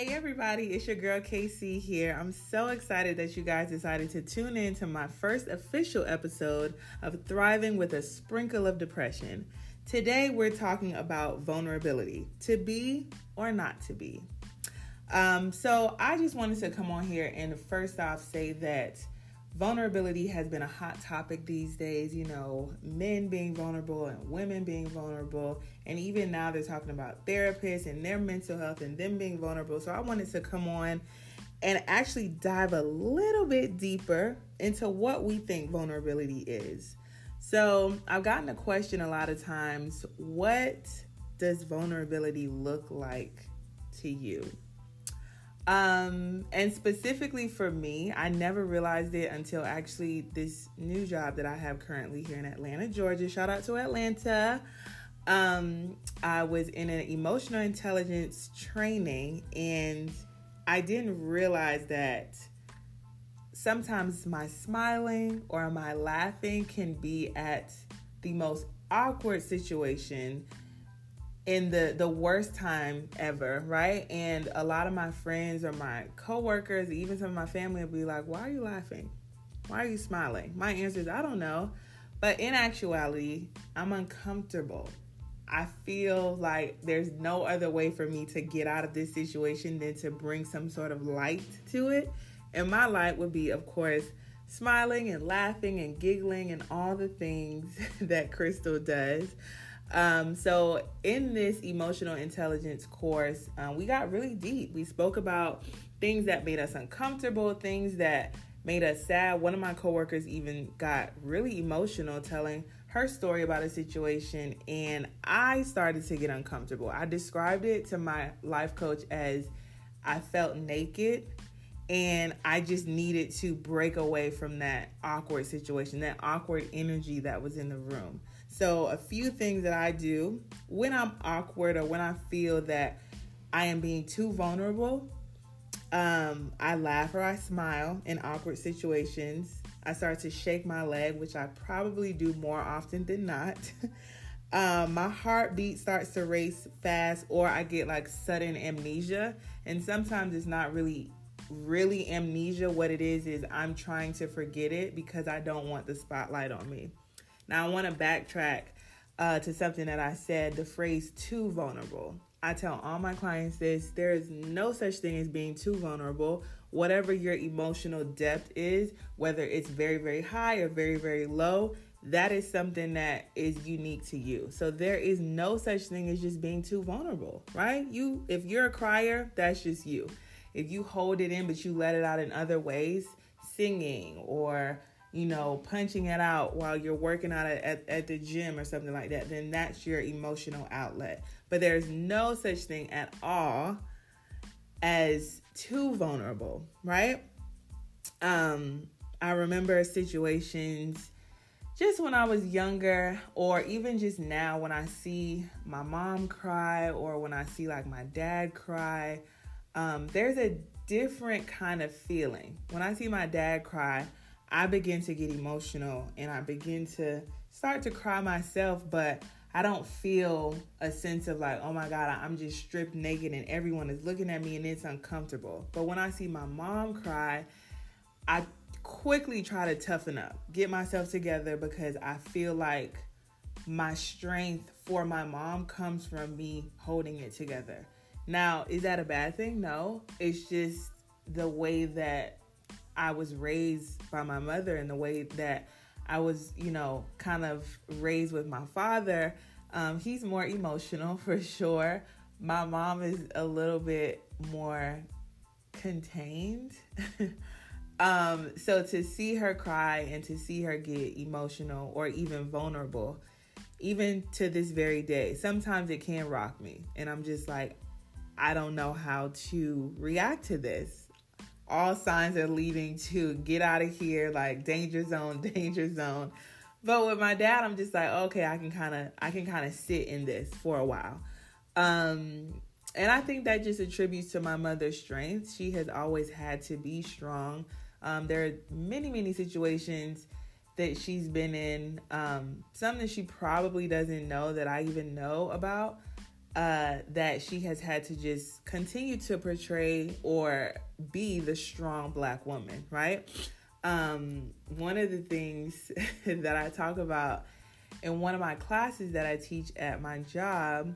Hey everybody, it's your girl Kayc here. I'm so excited that you guys decided to tune in to my first official episode of Thriving with a Sprinkle of Depression. Today we're talking about vulnerability to be or not to be. Um, so I just wanted to come on here and first off say that vulnerability has been a hot topic these days. You know, men being vulnerable and women being vulnerable. And even now they're talking about therapists and their mental health and them being vulnerable. So I wanted to come on and actually dive a little bit deeper into what we think vulnerability is. So I've gotten a question a lot of times what does vulnerability look like to you? Um, and specifically for me, I never realized it until actually this new job that I have currently here in Atlanta, Georgia. Shout out to Atlanta. Um, I was in an emotional intelligence training and I didn't realize that sometimes my smiling or my laughing can be at the most awkward situation in the the worst time ever, right? And a lot of my friends or my coworkers, even some of my family will be like, "Why are you laughing? Why are you smiling?" My answer is, "I don't know." But in actuality, I'm uncomfortable. I feel like there's no other way for me to get out of this situation than to bring some sort of light to it. And my light would be, of course, smiling and laughing and giggling and all the things that Crystal does. Um, so, in this emotional intelligence course, um, we got really deep. We spoke about things that made us uncomfortable, things that made us sad. One of my coworkers even got really emotional telling her story about a situation, and I started to get uncomfortable. I described it to my life coach as I felt naked and I just needed to break away from that awkward situation, that awkward energy that was in the room. So, a few things that I do when I'm awkward or when I feel that I am being too vulnerable, um, I laugh or I smile in awkward situations. I start to shake my leg, which I probably do more often than not. um, my heartbeat starts to race fast, or I get like sudden amnesia. And sometimes it's not really, really amnesia. What it is, is I'm trying to forget it because I don't want the spotlight on me. Now, I want to backtrack uh, to something that I said the phrase too vulnerable. I tell all my clients this there is no such thing as being too vulnerable. Whatever your emotional depth is, whether it's very, very high or very, very low, that is something that is unique to you. So there is no such thing as just being too vulnerable, right? You if you're a crier, that's just you. If you hold it in but you let it out in other ways, singing or you know, punching it out while you're working out at, at the gym or something like that, then that's your emotional outlet. But there's no such thing at all as too vulnerable, right? Um, I remember situations just when I was younger, or even just now when I see my mom cry, or when I see like my dad cry, um, there's a different kind of feeling. When I see my dad cry, I begin to get emotional and I begin to start to cry myself, but I don't feel a sense of like, oh my God, I'm just stripped naked and everyone is looking at me and it's uncomfortable. But when I see my mom cry, I quickly try to toughen up, get myself together because I feel like my strength for my mom comes from me holding it together. Now, is that a bad thing? No. It's just the way that I was raised by my mother and the way that I was, you know, kind of raised with my father. Um, he's more emotional for sure. My mom is a little bit more contained. um, so to see her cry and to see her get emotional or even vulnerable, even to this very day, sometimes it can rock me. And I'm just like, I don't know how to react to this all signs are leading to get out of here, like danger zone, danger zone. But with my dad, I'm just like, okay, I can kind of, I can kind of sit in this for a while. Um, and I think that just attributes to my mother's strength. She has always had to be strong. Um, there are many, many situations that she's been in, um, some that she probably doesn't know that I even know about. Uh, that she has had to just continue to portray or be the strong black woman, right? Um, one of the things that I talk about in one of my classes that I teach at my job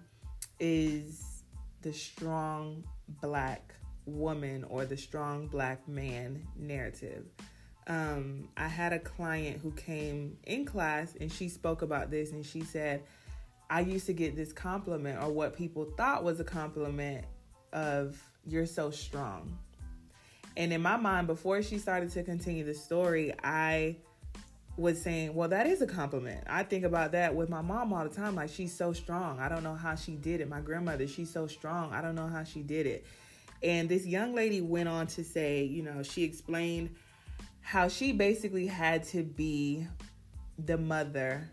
is the strong black woman or the strong black man narrative. Um, I had a client who came in class and she spoke about this and she said, I used to get this compliment or what people thought was a compliment of you're so strong. And in my mind, before she started to continue the story, I was saying, Well, that is a compliment. I think about that with my mom all the time. Like, she's so strong. I don't know how she did it. My grandmother, she's so strong. I don't know how she did it. And this young lady went on to say, you know, she explained how she basically had to be the mother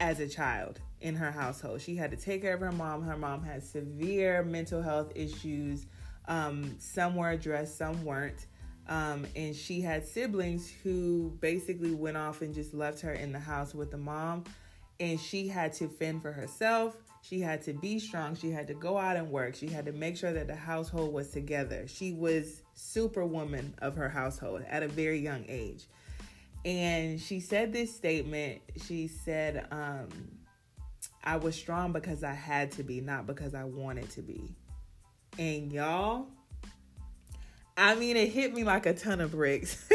as a child in her household. She had to take care of her mom. Her mom had severe mental health issues. Um, some were addressed, some weren't. Um, and she had siblings who basically went off and just left her in the house with the mom. And she had to fend for herself. She had to be strong. She had to go out and work. She had to make sure that the household was together. She was superwoman of her household at a very young age. And she said this statement. She said, um, I was strong because I had to be, not because I wanted to be. And y'all, I mean, it hit me like a ton of bricks.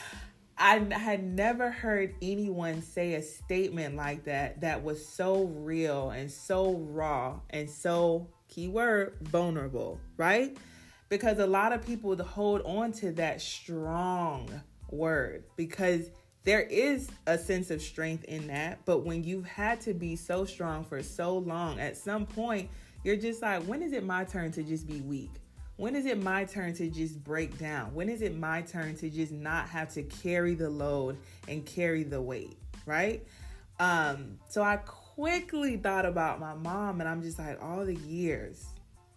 I had never heard anyone say a statement like that that was so real and so raw and so keyword vulnerable, right? Because a lot of people would hold on to that strong word because there is a sense of strength in that. But when you've had to be so strong for so long, at some point, you're just like, when is it my turn to just be weak? When is it my turn to just break down? When is it my turn to just not have to carry the load and carry the weight, right? Um, so I quickly thought about my mom and I'm just like all the years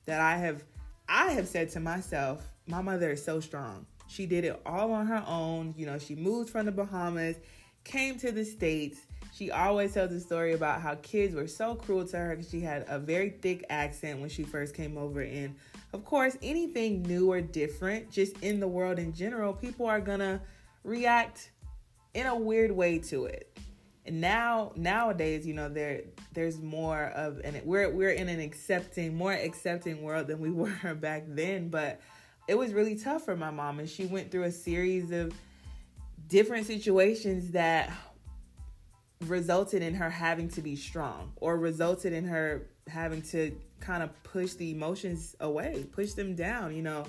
that I have I have said to myself, my mother is so strong. She did it all on her own. You know, she moved from the Bahamas, came to the States. She always tells a story about how kids were so cruel to her because she had a very thick accent when she first came over and of course, anything new or different, just in the world in general, people are gonna react in a weird way to it. And now nowadays, you know, there there's more of and we're we're in an accepting, more accepting world than we were back then. But it was really tough for my mom, and she went through a series of different situations that resulted in her having to be strong or resulted in her having to kind of push the emotions away, push them down. You know,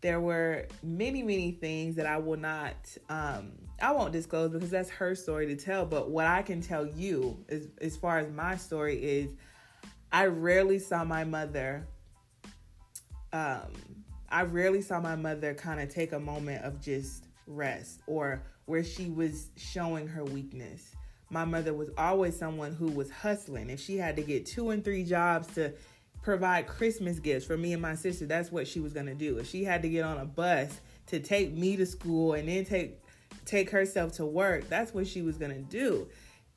there were many, many things that I will not, um, I won't disclose because that's her story to tell. But what I can tell you, as, as far as my story, is I rarely saw my mother, um, I rarely saw my mother kind of take a moment of just rest or where she was showing her weakness. My mother was always someone who was hustling. If she had to get two and three jobs to provide Christmas gifts for me and my sister. That's what she was gonna do. If she had to get on a bus to take me to school and then take take herself to work, that's what she was gonna do.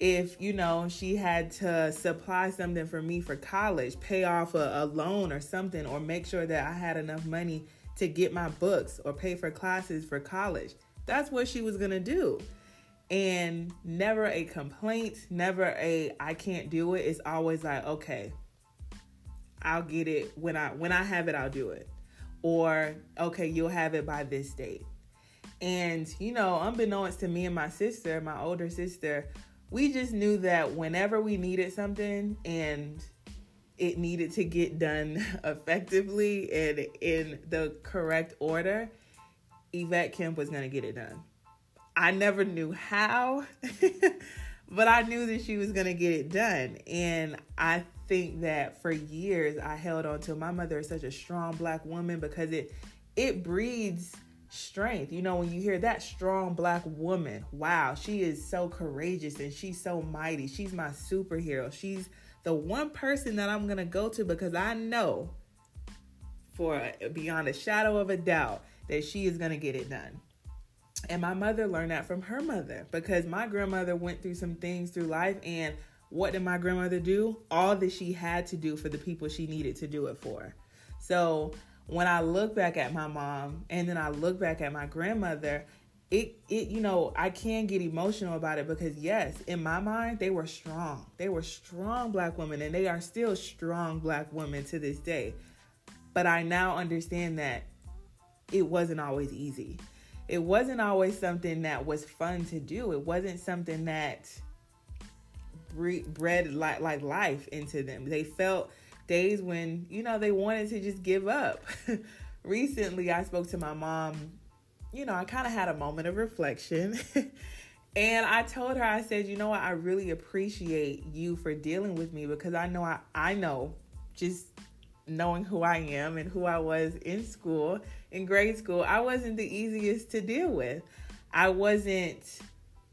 If you know she had to supply something for me for college, pay off a, a loan or something, or make sure that I had enough money to get my books or pay for classes for college, that's what she was gonna do and never a complaint, never a I can't do it. It's always like, okay, I'll get it when I when I have it, I'll do it. Or okay, you'll have it by this date. And you know, unbeknownst to me and my sister, my older sister, we just knew that whenever we needed something and it needed to get done effectively and in the correct order, Yvette Kemp was going to get it done. I never knew how, but I knew that she was going to get it done. And I think that for years I held on to my mother is such a strong black woman because it it breeds strength. You know, when you hear that strong black woman, wow, she is so courageous and she's so mighty. She's my superhero. She's the one person that I'm going to go to because I know for beyond a shadow of a doubt that she is going to get it done. And my mother learned that from her mother because my grandmother went through some things through life and what did my grandmother do? All that she had to do for the people she needed to do it for. So when I look back at my mom and then I look back at my grandmother, it it you know I can get emotional about it because yes, in my mind they were strong. They were strong black women and they are still strong black women to this day. But I now understand that it wasn't always easy. It wasn't always something that was fun to do. It wasn't something that bred like like life into them. They felt days when you know they wanted to just give up. Recently, I spoke to my mom you know, I kind of had a moment of reflection. and I told her, I said, you know what, I really appreciate you for dealing with me because I know I, I know just knowing who I am and who I was in school, in grade school, I wasn't the easiest to deal with. I wasn't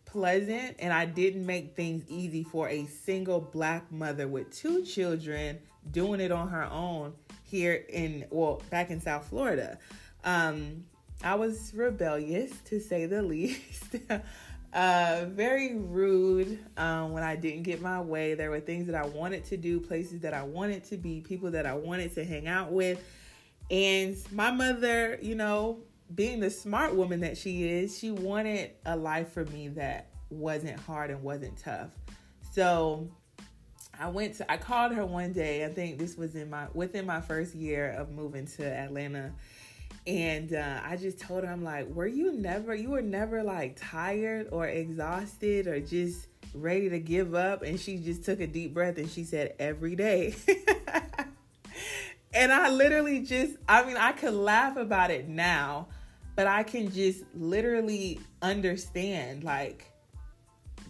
pleasant and I didn't make things easy for a single black mother with two children doing it on her own here in well back in South Florida. Um, I was rebellious to say the least. uh, very rude um, when I didn't get my way. There were things that I wanted to do, places that I wanted to be, people that I wanted to hang out with. And my mother, you know, being the smart woman that she is, she wanted a life for me that wasn't hard and wasn't tough. So I went to I called her one day. I think this was in my within my first year of moving to Atlanta and uh, I just told her, I'm like, were you never, you were never like tired or exhausted or just ready to give up? And she just took a deep breath and she said, every day. and I literally just, I mean, I could laugh about it now, but I can just literally understand like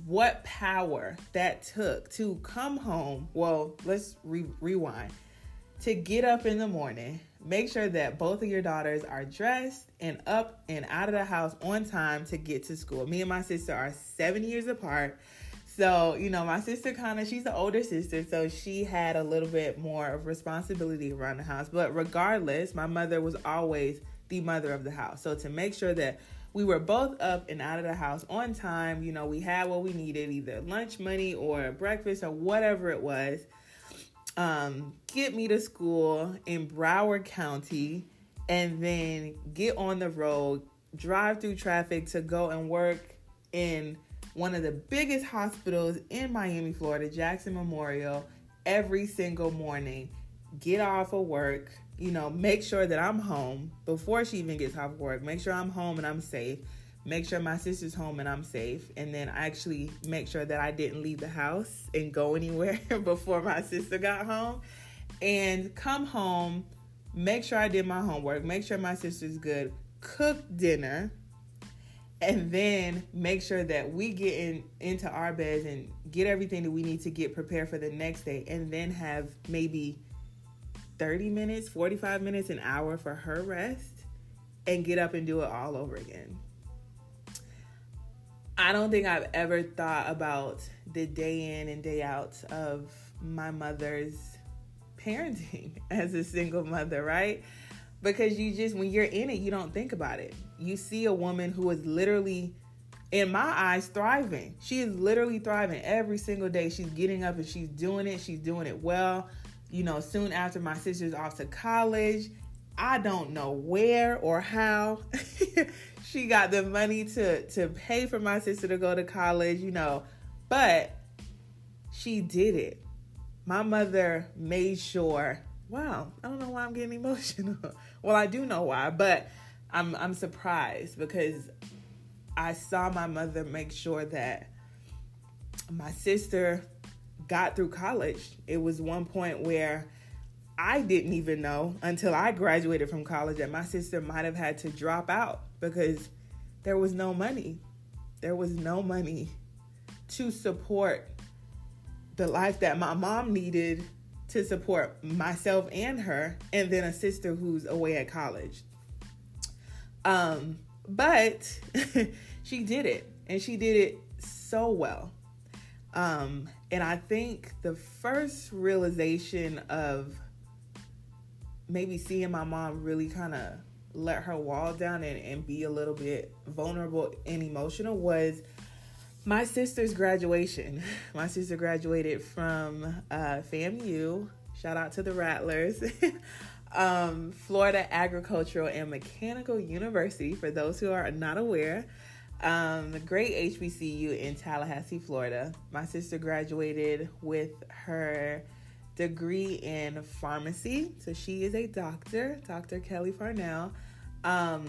what power that took to come home. Well, let's re- rewind to get up in the morning Make sure that both of your daughters are dressed and up and out of the house on time to get to school. Me and my sister are seven years apart. So, you know, my sister kind of, she's the older sister, so she had a little bit more of responsibility around the house. But regardless, my mother was always the mother of the house. So, to make sure that we were both up and out of the house on time, you know, we had what we needed either lunch money or breakfast or whatever it was. Um, get me to school in Broward County, and then get on the road, drive through traffic to go and work in one of the biggest hospitals in Miami, Florida, Jackson Memorial, every single morning. Get off of work, you know, make sure that I'm home before she even gets off work. Make sure I'm home and I'm safe. Make sure my sister's home and I'm safe, and then I actually make sure that I didn't leave the house and go anywhere before my sister got home, and come home, make sure I did my homework, make sure my sister's good, cook dinner, and then make sure that we get in, into our beds and get everything that we need to get prepared for the next day, and then have maybe 30 minutes, 45 minutes, an hour for her rest, and get up and do it all over again. I don't think I've ever thought about the day in and day out of my mother's parenting as a single mother, right? Because you just, when you're in it, you don't think about it. You see a woman who is literally, in my eyes, thriving. She is literally thriving every single day. She's getting up and she's doing it. She's doing it well. You know, soon after my sister's off to college, I don't know where or how she got the money to to pay for my sister to go to college, you know, but she did it. My mother made sure. Wow, I don't know why I'm getting emotional. well, I do know why, but I'm I'm surprised because I saw my mother make sure that my sister got through college. It was one point where I didn't even know until I graduated from college that my sister might have had to drop out because there was no money. There was no money to support the life that my mom needed to support myself and her, and then a sister who's away at college. Um, but she did it, and she did it so well. Um, and I think the first realization of maybe seeing my mom really kind of let her wall down and, and be a little bit vulnerable and emotional was my sister's graduation. My sister graduated from uh, FAMU. Shout out to the Rattlers. um, Florida Agricultural and Mechanical University, for those who are not aware. Um, great HBCU in Tallahassee, Florida. My sister graduated with her degree in pharmacy. So she is a doctor, Dr. Kelly Farnell. Um,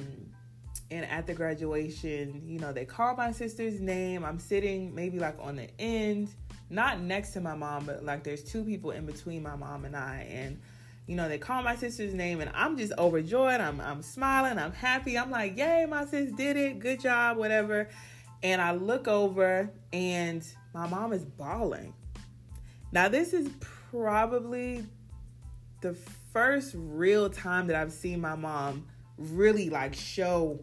and at the graduation, you know, they call my sister's name. I'm sitting maybe like on the end, not next to my mom, but like there's two people in between my mom and I. And, you know, they call my sister's name and I'm just overjoyed. I'm, I'm smiling. I'm happy. I'm like, yay, my sis did it. Good job, whatever. And I look over and my mom is bawling. Now, this is probably the first real time that I've seen my mom really like show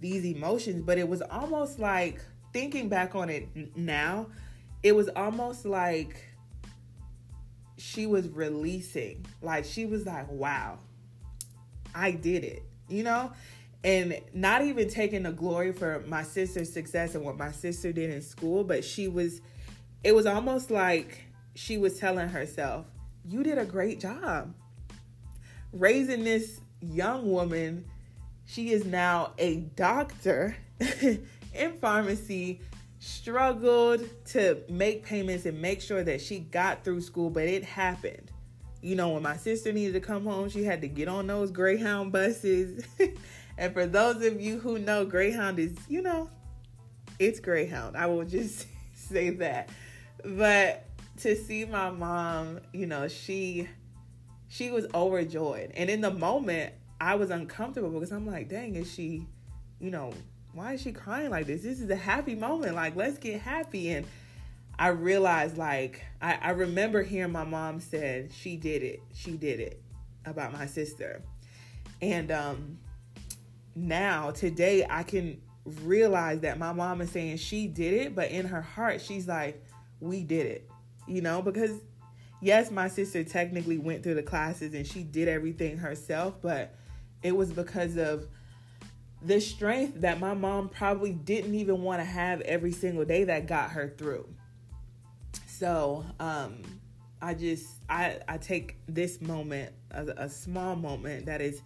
these emotions, but it was almost like thinking back on it now, it was almost like she was releasing. Like she was like, wow, I did it, you know? And not even taking the glory for my sister's success and what my sister did in school, but she was, it was almost like she was telling herself, you did a great job raising this young woman she is now a doctor in pharmacy, struggled to make payments and make sure that she got through school, but it happened. You know, when my sister needed to come home, she had to get on those Greyhound buses. and for those of you who know, Greyhound is, you know, it's Greyhound. I will just say that. But to see my mom, you know, she she was overjoyed. And in the moment, I was uncomfortable because I'm like, dang, is she, you know, why is she crying like this? This is a happy moment. Like, let's get happy. And I realized, like, I, I remember hearing my mom said she did it. She did it about my sister. And um now today I can realize that my mom is saying she did it, but in her heart she's like, we did it. You know, because yes, my sister technically went through the classes and she did everything herself, but it was because of the strength that my mom probably didn't even want to have every single day that got her through. So, um, I just I I take this moment as a small moment that is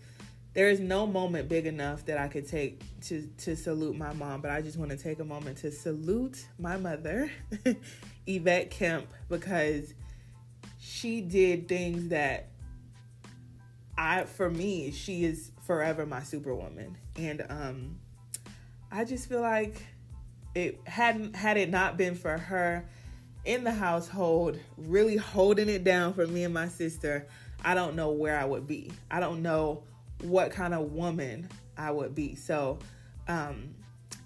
there is no moment big enough that I could take to to salute my mom, but I just want to take a moment to salute my mother, Yvette Kemp, because she did things that I for me, she is forever my superwoman. And um I just feel like it hadn't had it not been for her in the household really holding it down for me and my sister, I don't know where I would be. I don't know what kind of woman I would be. So, um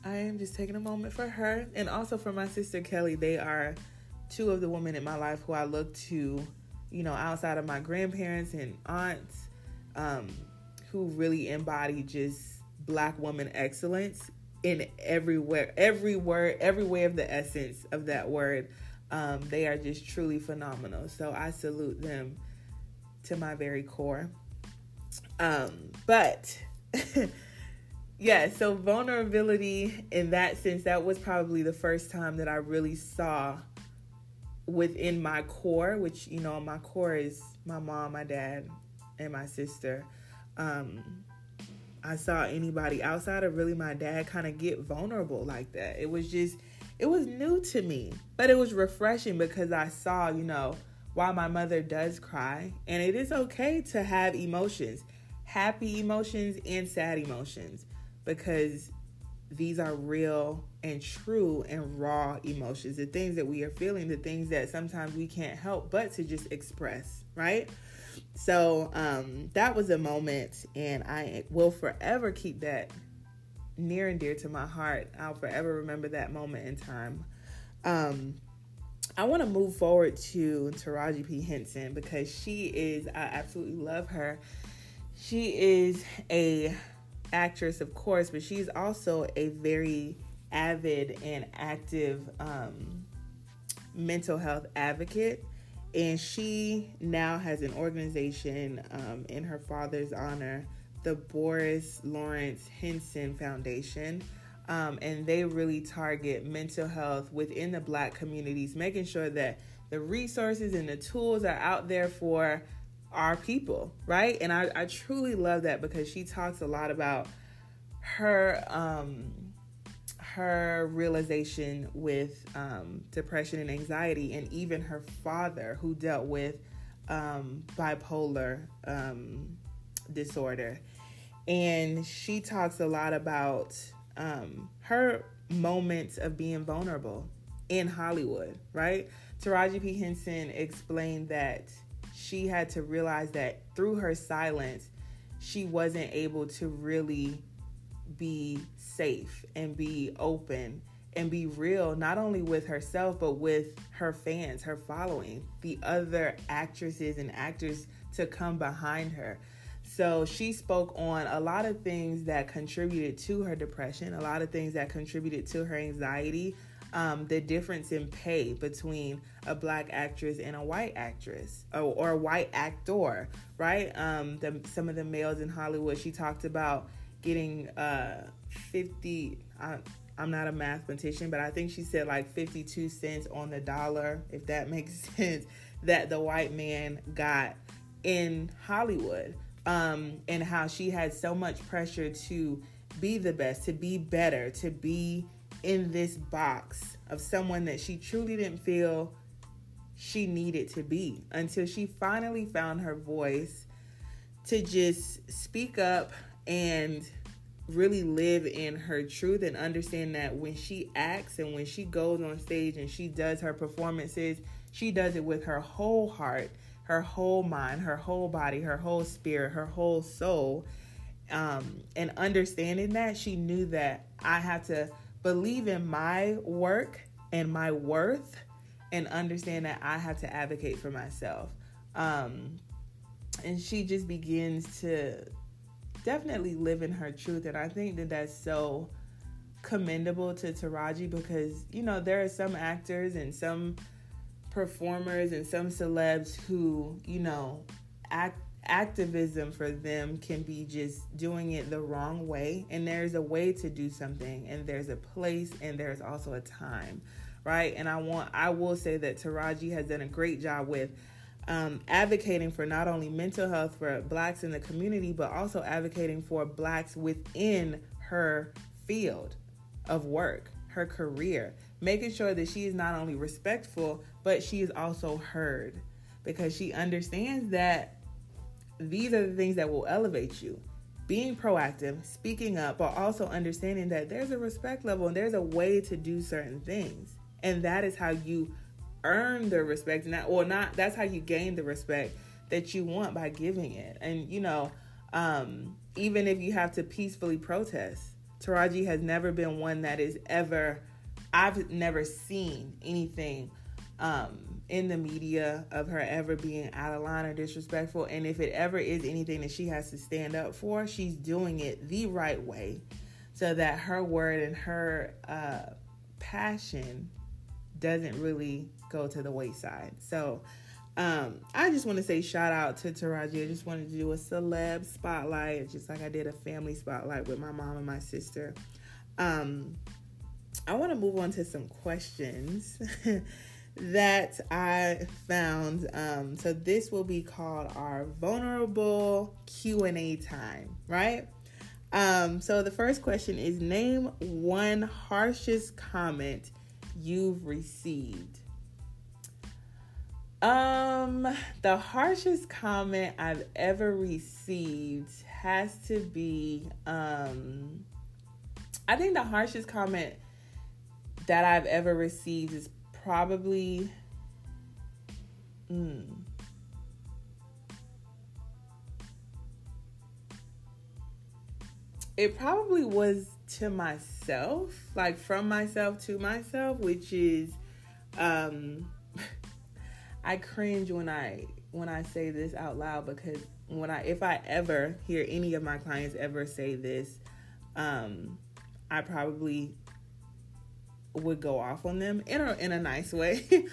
I am just taking a moment for her and also for my sister Kelly. They are two of the women in my life who I look to, you know, outside of my grandparents and aunts um, who really embody just black woman excellence in everywhere, every word, every way of the essence of that word. Um, they are just truly phenomenal. So I salute them to my very core. Um, but yeah, so vulnerability in that sense, that was probably the first time that I really saw within my core, which, you know, my core is my mom, my dad, and my sister. Um, I saw anybody outside of really my dad kind of get vulnerable like that. It was just, it was new to me, but it was refreshing because I saw, you know, while my mother does cry, and it is okay to have emotions, happy emotions and sad emotions, because these are real and true and raw emotions, the things that we are feeling, the things that sometimes we can't help but to just express, right? So um, that was a moment, and I will forever keep that near and dear to my heart. I'll forever remember that moment in time. Um, I want to move forward to Taraji P. Henson because she is, I absolutely love her. She is a actress, of course, but she's also a very avid and active um, mental health advocate and she now has an organization um, in her father's honor, the Boris Lawrence Henson Foundation. Um, and they really target mental health within the black communities, making sure that the resources and the tools are out there for our people, right? And I, I truly love that because she talks a lot about her um, her realization with um, depression and anxiety, and even her father, who dealt with um, bipolar um, disorder. And she talks a lot about um, her moments of being vulnerable in Hollywood, right? Taraji P. Henson explained that she had to realize that through her silence, she wasn't able to really be safe and be open and be real, not only with herself, but with her fans, her following, the other actresses and actors to come behind her. So she spoke on a lot of things that contributed to her depression, a lot of things that contributed to her anxiety, um, the difference in pay between a black actress and a white actress or, or a white actor, right? Um, the, some of the males in Hollywood, she talked about getting uh, 50, I, I'm not a mathematician, but I think she said like 52 cents on the dollar, if that makes sense, that the white man got in Hollywood. Um, and how she had so much pressure to be the best, to be better, to be in this box of someone that she truly didn't feel she needed to be until she finally found her voice to just speak up and really live in her truth and understand that when she acts and when she goes on stage and she does her performances, she does it with her whole heart, her whole mind, her whole body, her whole spirit, her whole soul. Um, and understanding that, she knew that I had to believe in my work and my worth and understand that I have to advocate for myself. Um, and she just begins to definitely live in her truth. And I think that that's so commendable to Taraji because, you know, there are some actors and some performers and some celebs who, you know, act activism for them can be just doing it the wrong way and there's a way to do something and there's a place and there's also a time right and i want i will say that taraji has done a great job with um, advocating for not only mental health for blacks in the community, but also advocating for blacks within her field of work, her career, making sure that she is not only respectful, but she is also heard because she understands that these are the things that will elevate you. Being proactive, speaking up, but also understanding that there's a respect level and there's a way to do certain things. And that is how you earn the respect and that or not that's how you gain the respect that you want by giving it. And you know um, even if you have to peacefully protest taraji has never been one that is ever i've never seen anything um, in the media of her ever being out of line or disrespectful. And if it ever is anything that she has to stand up for she's doing it the right way so that her word and her uh, passion doesn't really go to the wayside. So um, I just want to say shout out to Taraji. I just wanted to do a celeb spotlight, just like I did a family spotlight with my mom and my sister. Um, I want to move on to some questions that I found. Um, so this will be called our vulnerable Q and A time, right? Um, so the first question is: Name one harshest comment you've received. Um, the harshest comment I've ever received has to be um I think the harshest comment that I've ever received is probably mm, it probably was to myself, like from myself to myself, which is um I cringe when I when I say this out loud because when I if I ever hear any of my clients ever say this, um, I probably would go off on them in a in a nice way.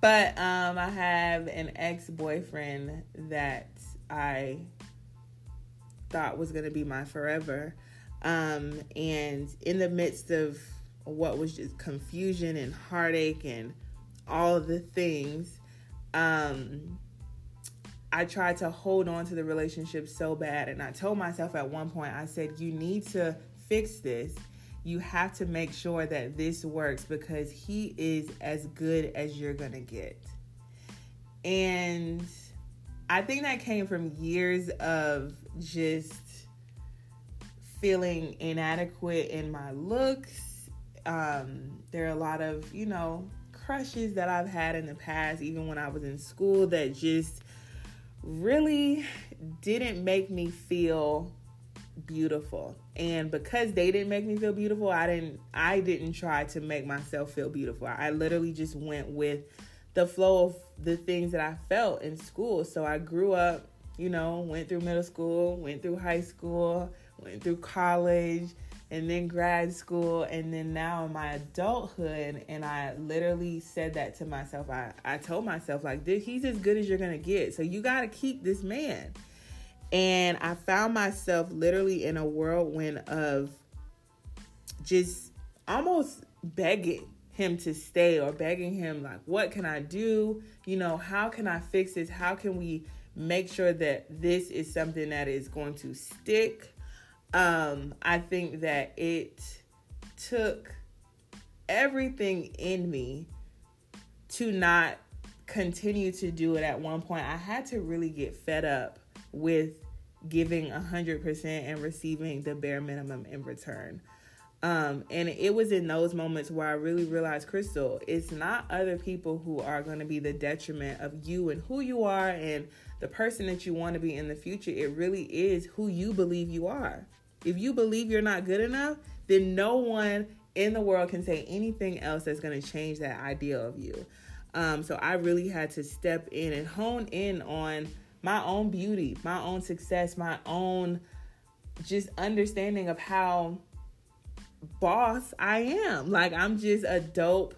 but um, I have an ex boyfriend that I thought was gonna be my forever. Um, and in the midst of what was just confusion and heartache and all the things, um, I tried to hold on to the relationship so bad. And I told myself at one point, I said, You need to fix this. You have to make sure that this works because he is as good as you're going to get. And I think that came from years of just feeling inadequate in my looks. Um, there are a lot of, you know, crushes that I've had in the past, even when I was in school, that just really didn't make me feel beautiful. And because they didn't make me feel beautiful, I didn't I didn't try to make myself feel beautiful. I literally just went with the flow of the things that I felt in school. So I grew up, you know, went through middle school, went through high school, went through college, and then grad school, and then now in my adulthood. And I literally said that to myself. I, I told myself, like, he's as good as you're to get. So you got to keep this man. And I found myself literally in a whirlwind of just almost begging him to stay or begging him, like, what can I do? You know, how can I fix this? How can we make sure that this is something that is going to stick? Um, I think that it took everything in me to not continue to do it at one point. I had to really get fed up with giving 100% and receiving the bare minimum in return. Um, and it was in those moments where I really realized, Crystal, it's not other people who are going to be the detriment of you and who you are and the person that you want to be in the future. It really is who you believe you are. If you believe you're not good enough, then no one in the world can say anything else that's going to change that idea of you. Um, so I really had to step in and hone in on my own beauty, my own success, my own just understanding of how boss I am. Like I'm just a dope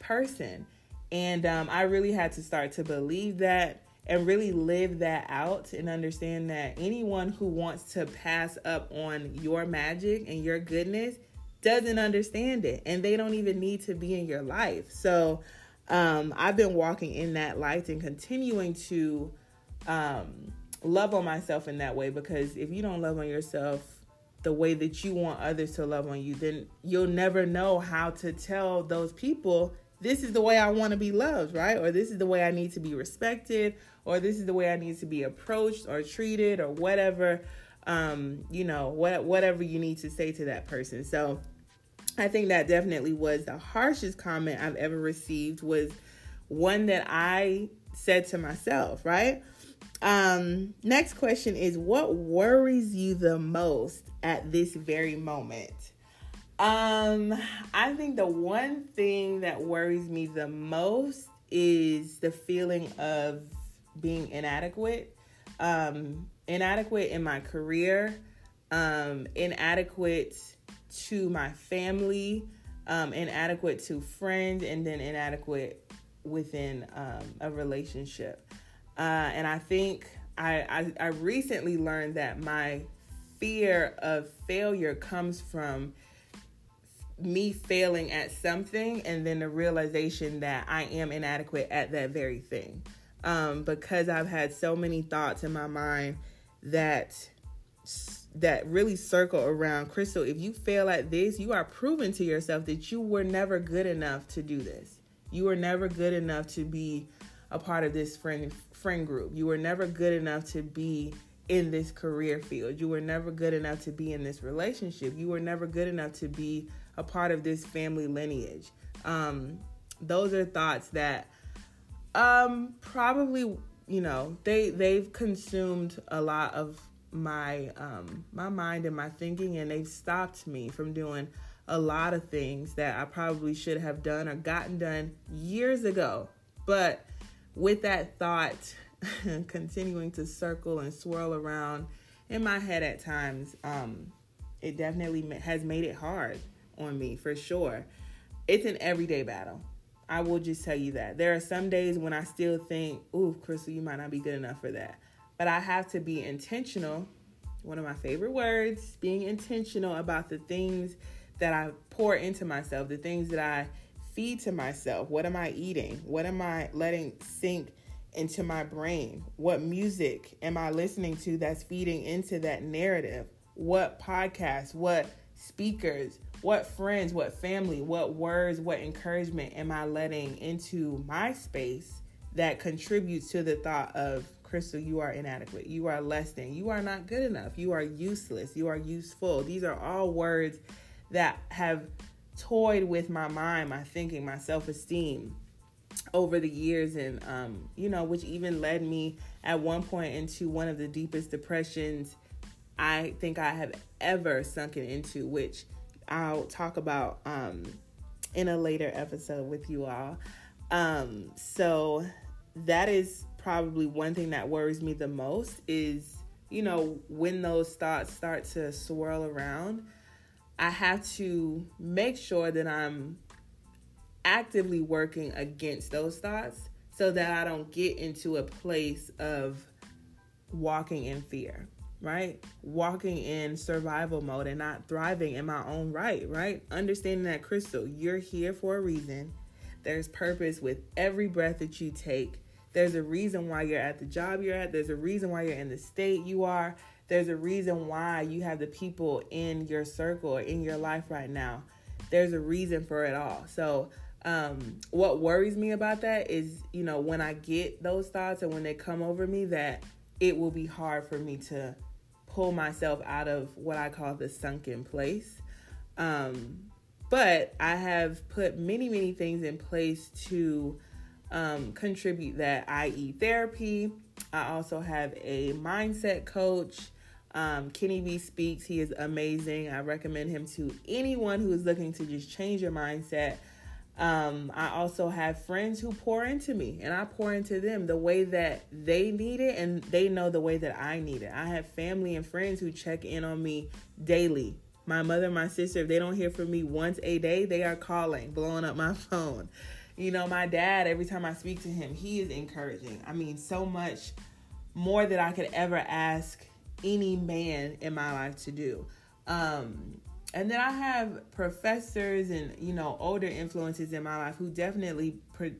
person. And um, I really had to start to believe that and really live that out and understand that anyone who wants to pass up on your magic and your goodness doesn't understand it and they don't even need to be in your life. So um, I've been walking in that light and continuing to um, love on myself in that way because if you don't love on yourself the way that you want others to love on you, then you'll never know how to tell those people this is the way I want to be loved, right? Or this is the way I need to be respected, or this is the way I need to be approached or treated, or whatever, um, you know, what whatever you need to say to that person. So I think that definitely was the harshest comment I've ever received was one that I said to myself, right? Um, next question is what worries you the most at this very moment? Um, I think the one thing that worries me the most is the feeling of being inadequate. Um, inadequate in my career, um, inadequate to my family, um, inadequate to friends, and then inadequate within um, a relationship. Uh, and I think I, I, I recently learned that my fear of failure comes from me failing at something and then the realization that I am inadequate at that very thing. Um, because I've had so many thoughts in my mind that that really circle around Crystal. If you fail at this, you are proving to yourself that you were never good enough to do this. You were never good enough to be a part of this friend friend group. You were never good enough to be in this career field. You were never good enough to be in this relationship. You were never good enough to be a part of this family lineage. Um, those are thoughts that um, probably you know they they've consumed a lot of my um, my mind and my thinking, and they've stopped me from doing a lot of things that I probably should have done or gotten done years ago. But with that thought continuing to circle and swirl around in my head at times, um, it definitely has made it hard on me for sure. It's an everyday battle. I will just tell you that. There are some days when I still think, ooh, Crystal, you might not be good enough for that. But I have to be intentional one of my favorite words, being intentional about the things that I pour into myself, the things that I feed to myself. What am I eating? What am I letting sink into my brain? What music am I listening to that's feeding into that narrative? What podcasts, what speakers, what friends, what family, what words, what encouragement am I letting into my space that contributes to the thought of Crystal, you are inadequate. You are less than. You are not good enough. You are useless. You are useful. These are all words that have toyed with my mind, my thinking, my self esteem over the years, and, um, you know, which even led me at one point into one of the deepest depressions I think I have ever sunken into, which I'll talk about um, in a later episode with you all. Um, so that is probably one thing that worries me the most is, you know, when those thoughts start to swirl around, I have to make sure that I'm actively working against those thoughts so that I don't get into a place of walking in fear right? Walking in survival mode and not thriving in my own right, right? Understanding that, Crystal, you're here for a reason. There's purpose with every breath that you take. There's a reason why you're at the job you're at. There's a reason why you're in the state you are. There's a reason why you have the people in your circle or in your life right now. There's a reason for it all. So, um, what worries me about that is, you know, when I get those thoughts and when they come over me, that it will be hard for me to pull myself out of what I call the sunken place. Um, but I have put many, many things in place to um, contribute that, i.e., therapy. I also have a mindset coach. Um, Kenny B speaks. He is amazing. I recommend him to anyone who is looking to just change your mindset. Um, I also have friends who pour into me and I pour into them the way that they need it and they know the way that I need it. I have family and friends who check in on me daily. My mother, my sister, if they don't hear from me once a day, they are calling, blowing up my phone. You know, my dad, every time I speak to him, he is encouraging. I mean, so much more than I could ever ask any man in my life to do. Um, and then I have professors and you know older influences in my life who definitely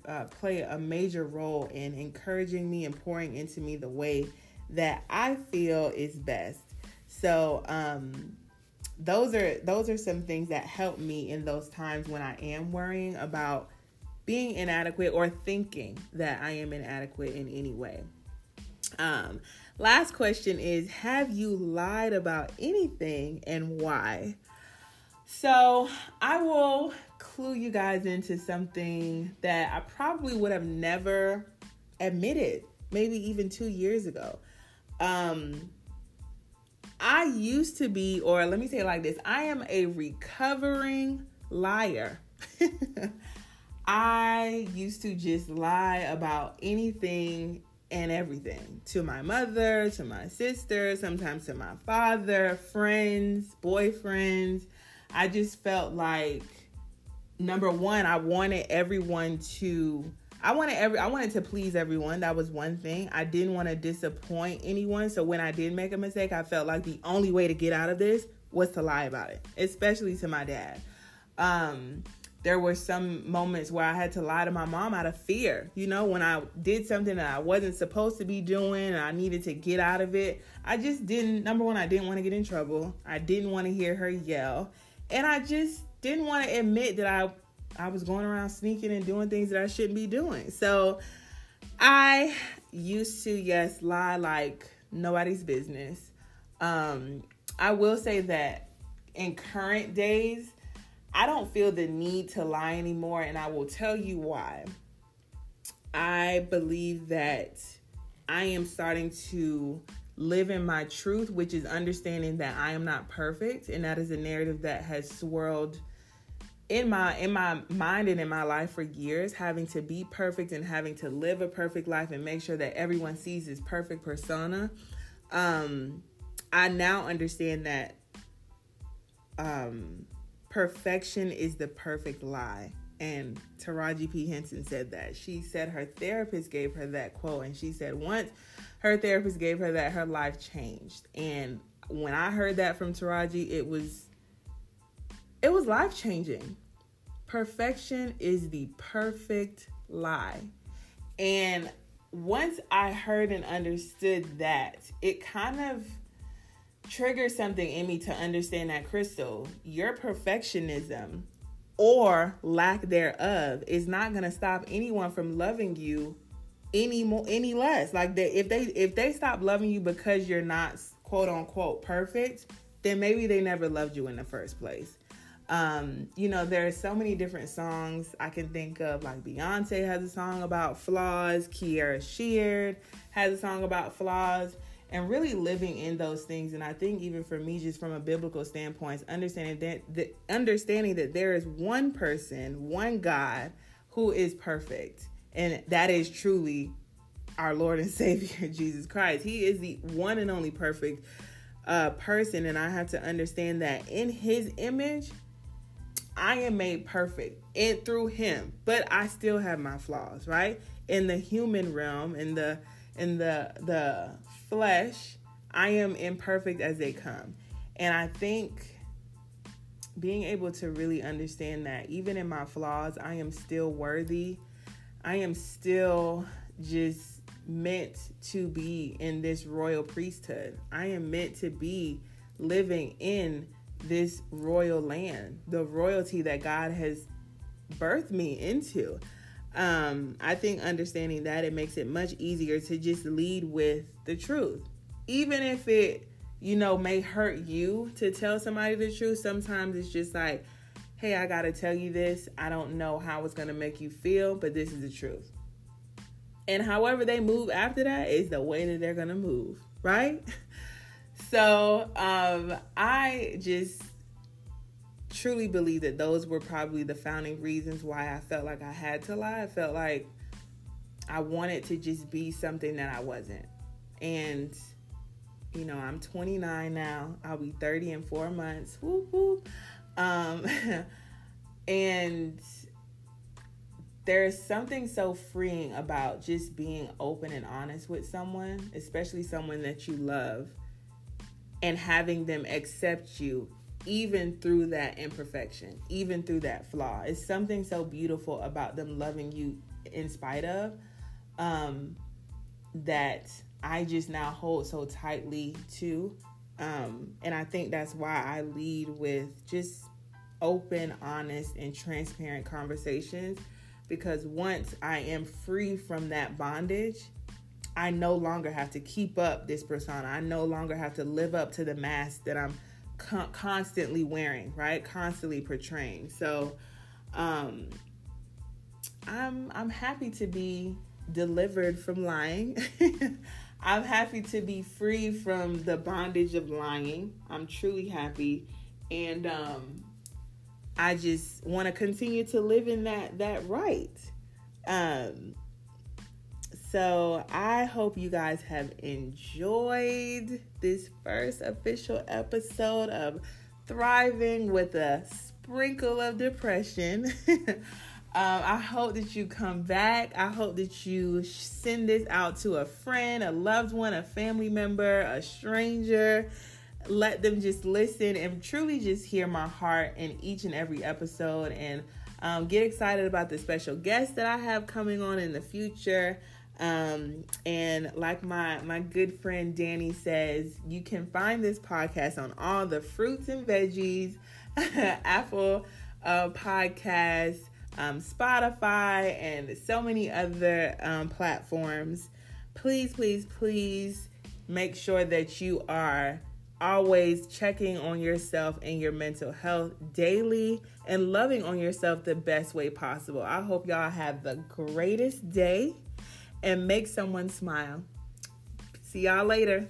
uh, play a major role in encouraging me and pouring into me the way that I feel is best. So um, those are those are some things that help me in those times when I am worrying about being inadequate or thinking that I am inadequate in any way. Um, last question is Have you lied about anything and why? So I will clue you guys into something that I probably would have never admitted, maybe even two years ago. Um, I used to be, or let me say it like this I am a recovering liar. I used to just lie about anything and everything to my mother, to my sister, sometimes to my father, friends, boyfriends. I just felt like number one, I wanted everyone to I wanted every I wanted to please everyone. That was one thing. I didn't want to disappoint anyone. So when I did make a mistake, I felt like the only way to get out of this was to lie about it, especially to my dad. Um, there were some moments where I had to lie to my mom out of fear. You know, when I did something that I wasn't supposed to be doing and I needed to get out of it, I just didn't. Number one, I didn't want to get in trouble. I didn't want to hear her yell and I just didn't want to admit that I I was going around sneaking and doing things that I shouldn't be doing. So I used to yes lie like nobody's business. Um, I will say that in current days, I don't feel the need to lie anymore, and I will tell you why. I believe that I am starting to live in my truth, which is understanding that I am not perfect, and that is a narrative that has swirled in my in my mind and in my life for years having to be perfect and having to live a perfect life and make sure that everyone sees this perfect persona um i now understand that um perfection is the perfect lie and Taraji P. Henson said that. She said her therapist gave her that quote, and she said once her therapist gave her that, her life changed. And when I heard that from Taraji, it was it was life changing. Perfection is the perfect lie. And once I heard and understood that, it kind of triggered something in me to understand that Crystal, your perfectionism or lack thereof is not going to stop anyone from loving you any more any less. Like they if they if they stop loving you because you're not quote unquote perfect then maybe they never loved you in the first place. Um, you know, there are so many different songs I can think of. Like Beyonce has a song about flaws, Kierra Sheard has a song about flaws, and really living in those things. And I think even for me, just from a biblical standpoint, understanding that the, understanding that there is one person, one God who is perfect, and that is truly our Lord and Savior Jesus Christ. He is the one and only perfect uh, person, and I have to understand that in His image I am made perfect and through him, but I still have my flaws, right? In the human realm, in the in the the flesh, I am imperfect as they come. And I think being able to really understand that even in my flaws, I am still worthy. I am still just meant to be in this royal priesthood. I am meant to be living in this royal land, the royalty that God has birthed me into. Um, I think understanding that it makes it much easier to just lead with the truth. Even if it, you know, may hurt you to tell somebody the truth, sometimes it's just like, hey, I gotta tell you this. I don't know how it's gonna make you feel, but this is the truth. And however they move after that is the way that they're gonna move, right? so um, I just truly believe that those were probably the founding reasons why I felt like I had to lie. I felt like I wanted to just be something that I wasn't. And, you know, I'm 29 now. I'll be 30 in four months. Whoop, whoop. Um, and there's something so freeing about just being open and honest with someone, especially someone that you love and having them accept you even through that imperfection, even through that flaw. It's something so beautiful about them loving you in spite of um, that I just now hold so tightly to. Um, and I think that's why I lead with just open, honest, and transparent conversations because once I am free from that bondage, I no longer have to keep up this persona. I no longer have to live up to the mask that I'm con- constantly wearing, right? Constantly portraying. So, um, I'm I'm happy to be delivered from lying. I'm happy to be free from the bondage of lying. I'm truly happy, and um, I just want to continue to live in that that right. Um, so I hope you guys have enjoyed this first official episode of Thriving with a Sprinkle of Depression. um, I hope that you come back. I hope that you send this out to a friend, a loved one, a family member, a stranger. Let them just listen and truly just hear my heart in each and every episode and um, get excited about the special guests that I have coming on in the future. Um, and like my my good friend Danny says, you can find this podcast on all the fruits and veggies, Apple uh, Podcasts, um, Spotify, and so many other um, platforms. Please, please, please make sure that you are always checking on yourself and your mental health daily and loving on yourself the best way possible. I hope y'all have the greatest day and make someone smile. See y'all later.